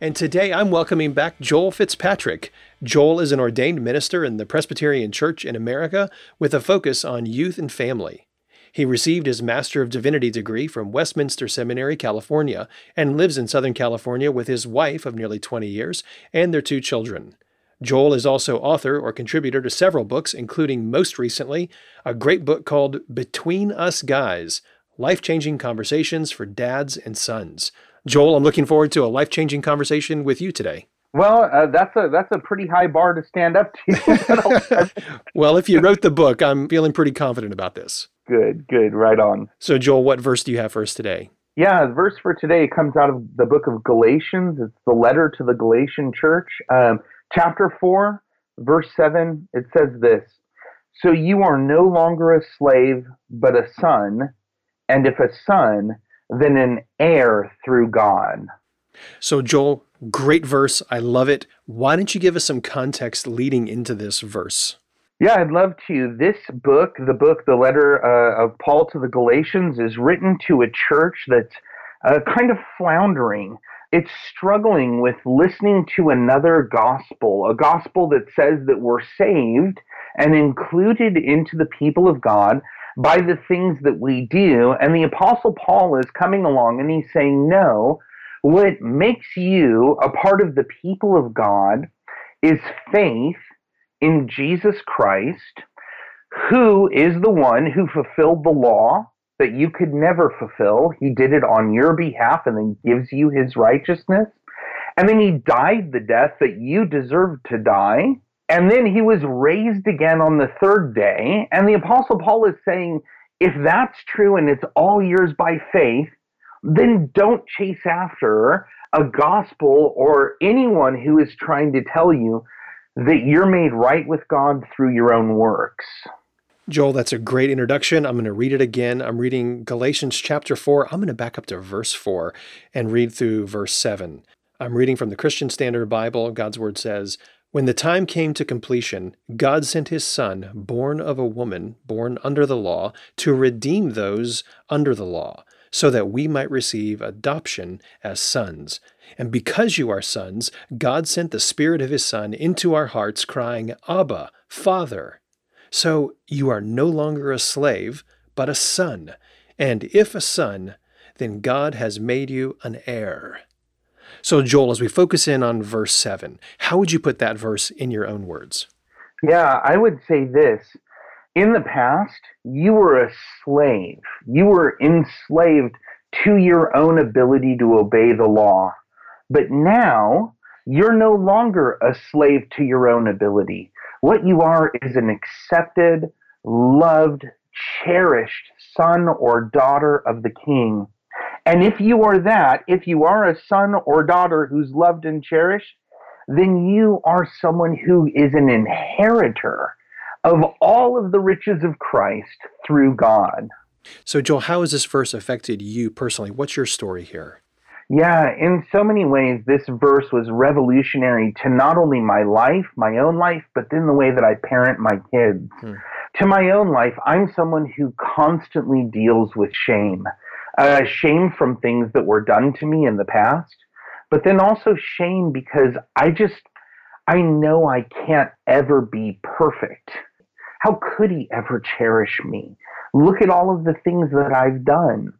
And today I'm welcoming back Joel Fitzpatrick. Joel is an ordained minister in the Presbyterian Church in America with a focus on youth and family. He received his Master of Divinity degree from Westminster Seminary, California, and lives in Southern California with his wife of nearly 20 years and their two children. Joel is also author or contributor to several books, including most recently a great book called Between Us Guys Life Changing Conversations for Dads and Sons. Joel, I'm looking forward to a life changing conversation with you today. Well, uh, that's a that's a pretty high bar to stand up to. well, if you wrote the book, I'm feeling pretty confident about this. Good, good, right on. So, Joel, what verse do you have for us today? Yeah, the verse for today comes out of the book of Galatians. It's the letter to the Galatian church, um, chapter four, verse seven. It says this: "So you are no longer a slave, but a son, and if a son." Than an heir through God. So, Joel, great verse. I love it. Why don't you give us some context leading into this verse? Yeah, I'd love to. This book, the book, the letter uh, of Paul to the Galatians, is written to a church that's uh, kind of floundering. It's struggling with listening to another gospel, a gospel that says that we're saved and included into the people of God by the things that we do. And the Apostle Paul is coming along and he's saying, no, what makes you a part of the people of God is faith in Jesus Christ, who is the one who fulfilled the law that you could never fulfill. He did it on your behalf and then gives you his righteousness. And then he died the death that you deserved to die and then he was raised again on the third day. And the Apostle Paul is saying, if that's true and it's all yours by faith, then don't chase after a gospel or anyone who is trying to tell you that you're made right with God through your own works. Joel, that's a great introduction. I'm going to read it again. I'm reading Galatians chapter 4. I'm going to back up to verse 4 and read through verse 7. I'm reading from the Christian Standard Bible. God's word says, when the time came to completion, God sent his Son, born of a woman, born under the law, to redeem those under the law, so that we might receive adoption as sons. And because you are sons, God sent the Spirit of his Son into our hearts, crying, Abba, Father. So you are no longer a slave, but a son. And if a son, then God has made you an heir. So, Joel, as we focus in on verse 7, how would you put that verse in your own words? Yeah, I would say this. In the past, you were a slave. You were enslaved to your own ability to obey the law. But now, you're no longer a slave to your own ability. What you are is an accepted, loved, cherished son or daughter of the king. And if you are that, if you are a son or daughter who's loved and cherished, then you are someone who is an inheritor of all of the riches of Christ through God. So, Joel, how has this verse affected you personally? What's your story here? Yeah, in so many ways, this verse was revolutionary to not only my life, my own life, but then the way that I parent my kids. Hmm. To my own life, I'm someone who constantly deals with shame uh, shame from things that were done to me in the past, but then also shame because I just, I know I can't ever be perfect. How could he ever cherish me? Look at all of the things that I've done.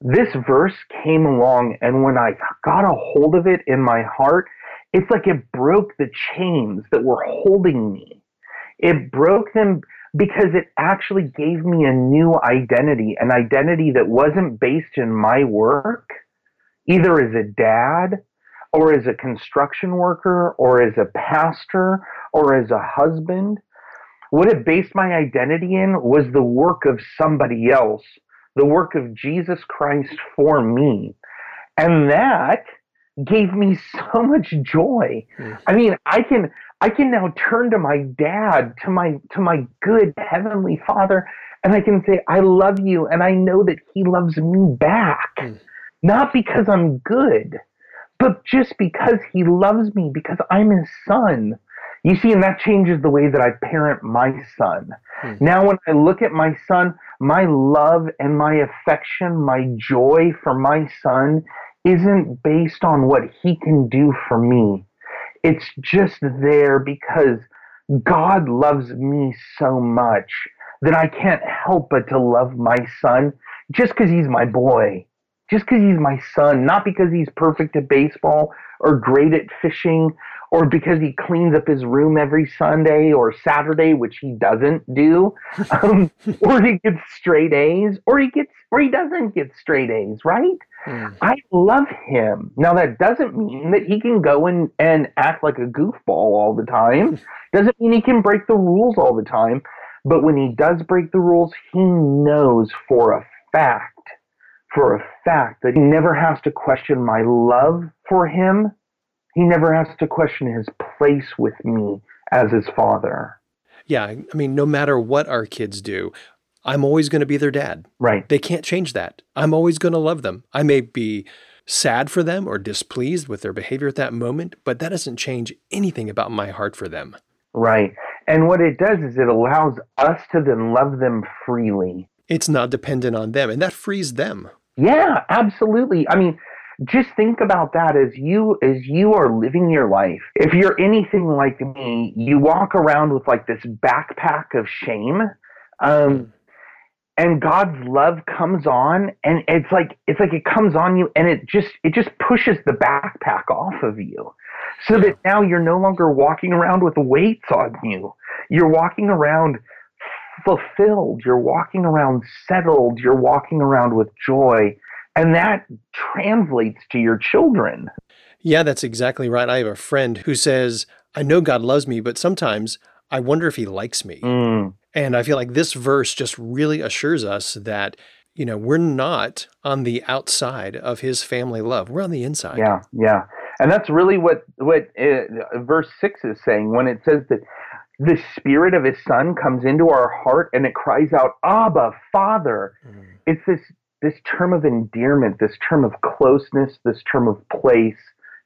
This verse came along, and when I got a hold of it in my heart, it's like it broke the chains that were holding me. It broke them because it actually gave me a new identity, an identity that wasn't based in my work, either as a dad or as a construction worker or as a pastor or as a husband. What it based my identity in was the work of somebody else, the work of Jesus Christ for me. And that gave me so much joy. Mm. I mean, I can I can now turn to my dad, to my to my good heavenly father, and I can say, I love you, and I know that he loves me back. Mm. Not because I'm good, but just because he loves me, because I'm his son. You see, and that changes the way that I parent my son. Mm. Now, when I look at my son, my love and my affection, my joy for my son isn't based on what he can do for me. It's just there because God loves me so much that I can't help but to love my son just because he's my boy, just because he's my son, not because he's perfect at baseball or great at fishing or because he cleans up his room every Sunday or Saturday, which he doesn't do, um, or he gets straight A's, or he gets or he doesn't get straight A's, right? Mm. I love him. Now that doesn't mean that he can go and, and act like a goofball all the time. doesn't mean he can break the rules all the time. But when he does break the rules, he knows for a fact, for a fact that he never has to question my love for him he never has to question his place with me as his father. Yeah, I mean, no matter what our kids do, I'm always going to be their dad. Right. They can't change that. I'm always going to love them. I may be sad for them or displeased with their behavior at that moment, but that doesn't change anything about my heart for them. Right. And what it does is it allows us to then love them freely. It's not dependent on them, and that frees them. Yeah, absolutely. I mean, just think about that as you as you are living your life. If you're anything like me you walk around with like this backpack of shame um, and god's love comes on and it's like it's like it comes on you and it just it just pushes the backpack off of you so that now you're no longer walking around with weights on you. You're walking around fulfilled. You're walking around settled. You're walking around with joy and that translates to your children. Yeah, that's exactly right. I have a friend who says, I know God loves me, but sometimes I wonder if he likes me. Mm. And I feel like this verse just really assures us that, you know, we're not on the outside of his family love. We're on the inside. Yeah, yeah. And that's really what what uh, verse 6 is saying when it says that the spirit of his son comes into our heart and it cries out, Abba, Father. Mm. It's this this term of endearment, this term of closeness, this term of place,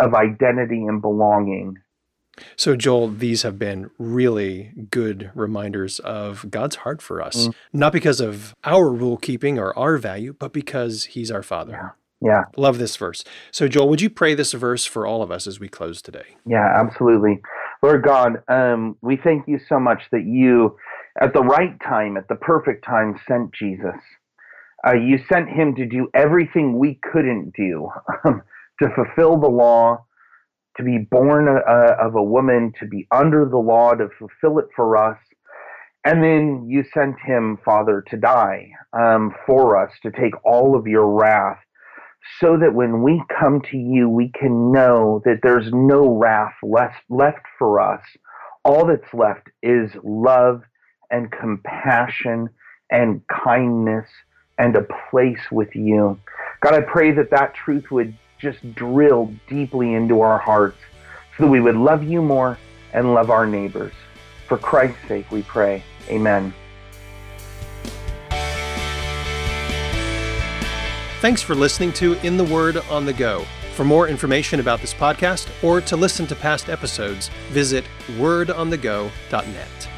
of identity and belonging. So, Joel, these have been really good reminders of God's heart for us, mm. not because of our rule keeping or our value, but because He's our Father. Yeah. yeah. Love this verse. So, Joel, would you pray this verse for all of us as we close today? Yeah, absolutely. Lord God, um, we thank you so much that you, at the right time, at the perfect time, sent Jesus. Uh, you sent him to do everything we couldn't do, um, to fulfill the law, to be born uh, of a woman, to be under the law, to fulfill it for us. And then you sent him, Father, to die um, for us, to take all of your wrath, so that when we come to you, we can know that there's no wrath left, left for us. All that's left is love and compassion and kindness and a place with you. God, I pray that that truth would just drill deeply into our hearts so that we would love you more and love our neighbors. For Christ's sake, we pray. Amen. Thanks for listening to In the Word on the Go. For more information about this podcast or to listen to past episodes, visit wordonthego.net.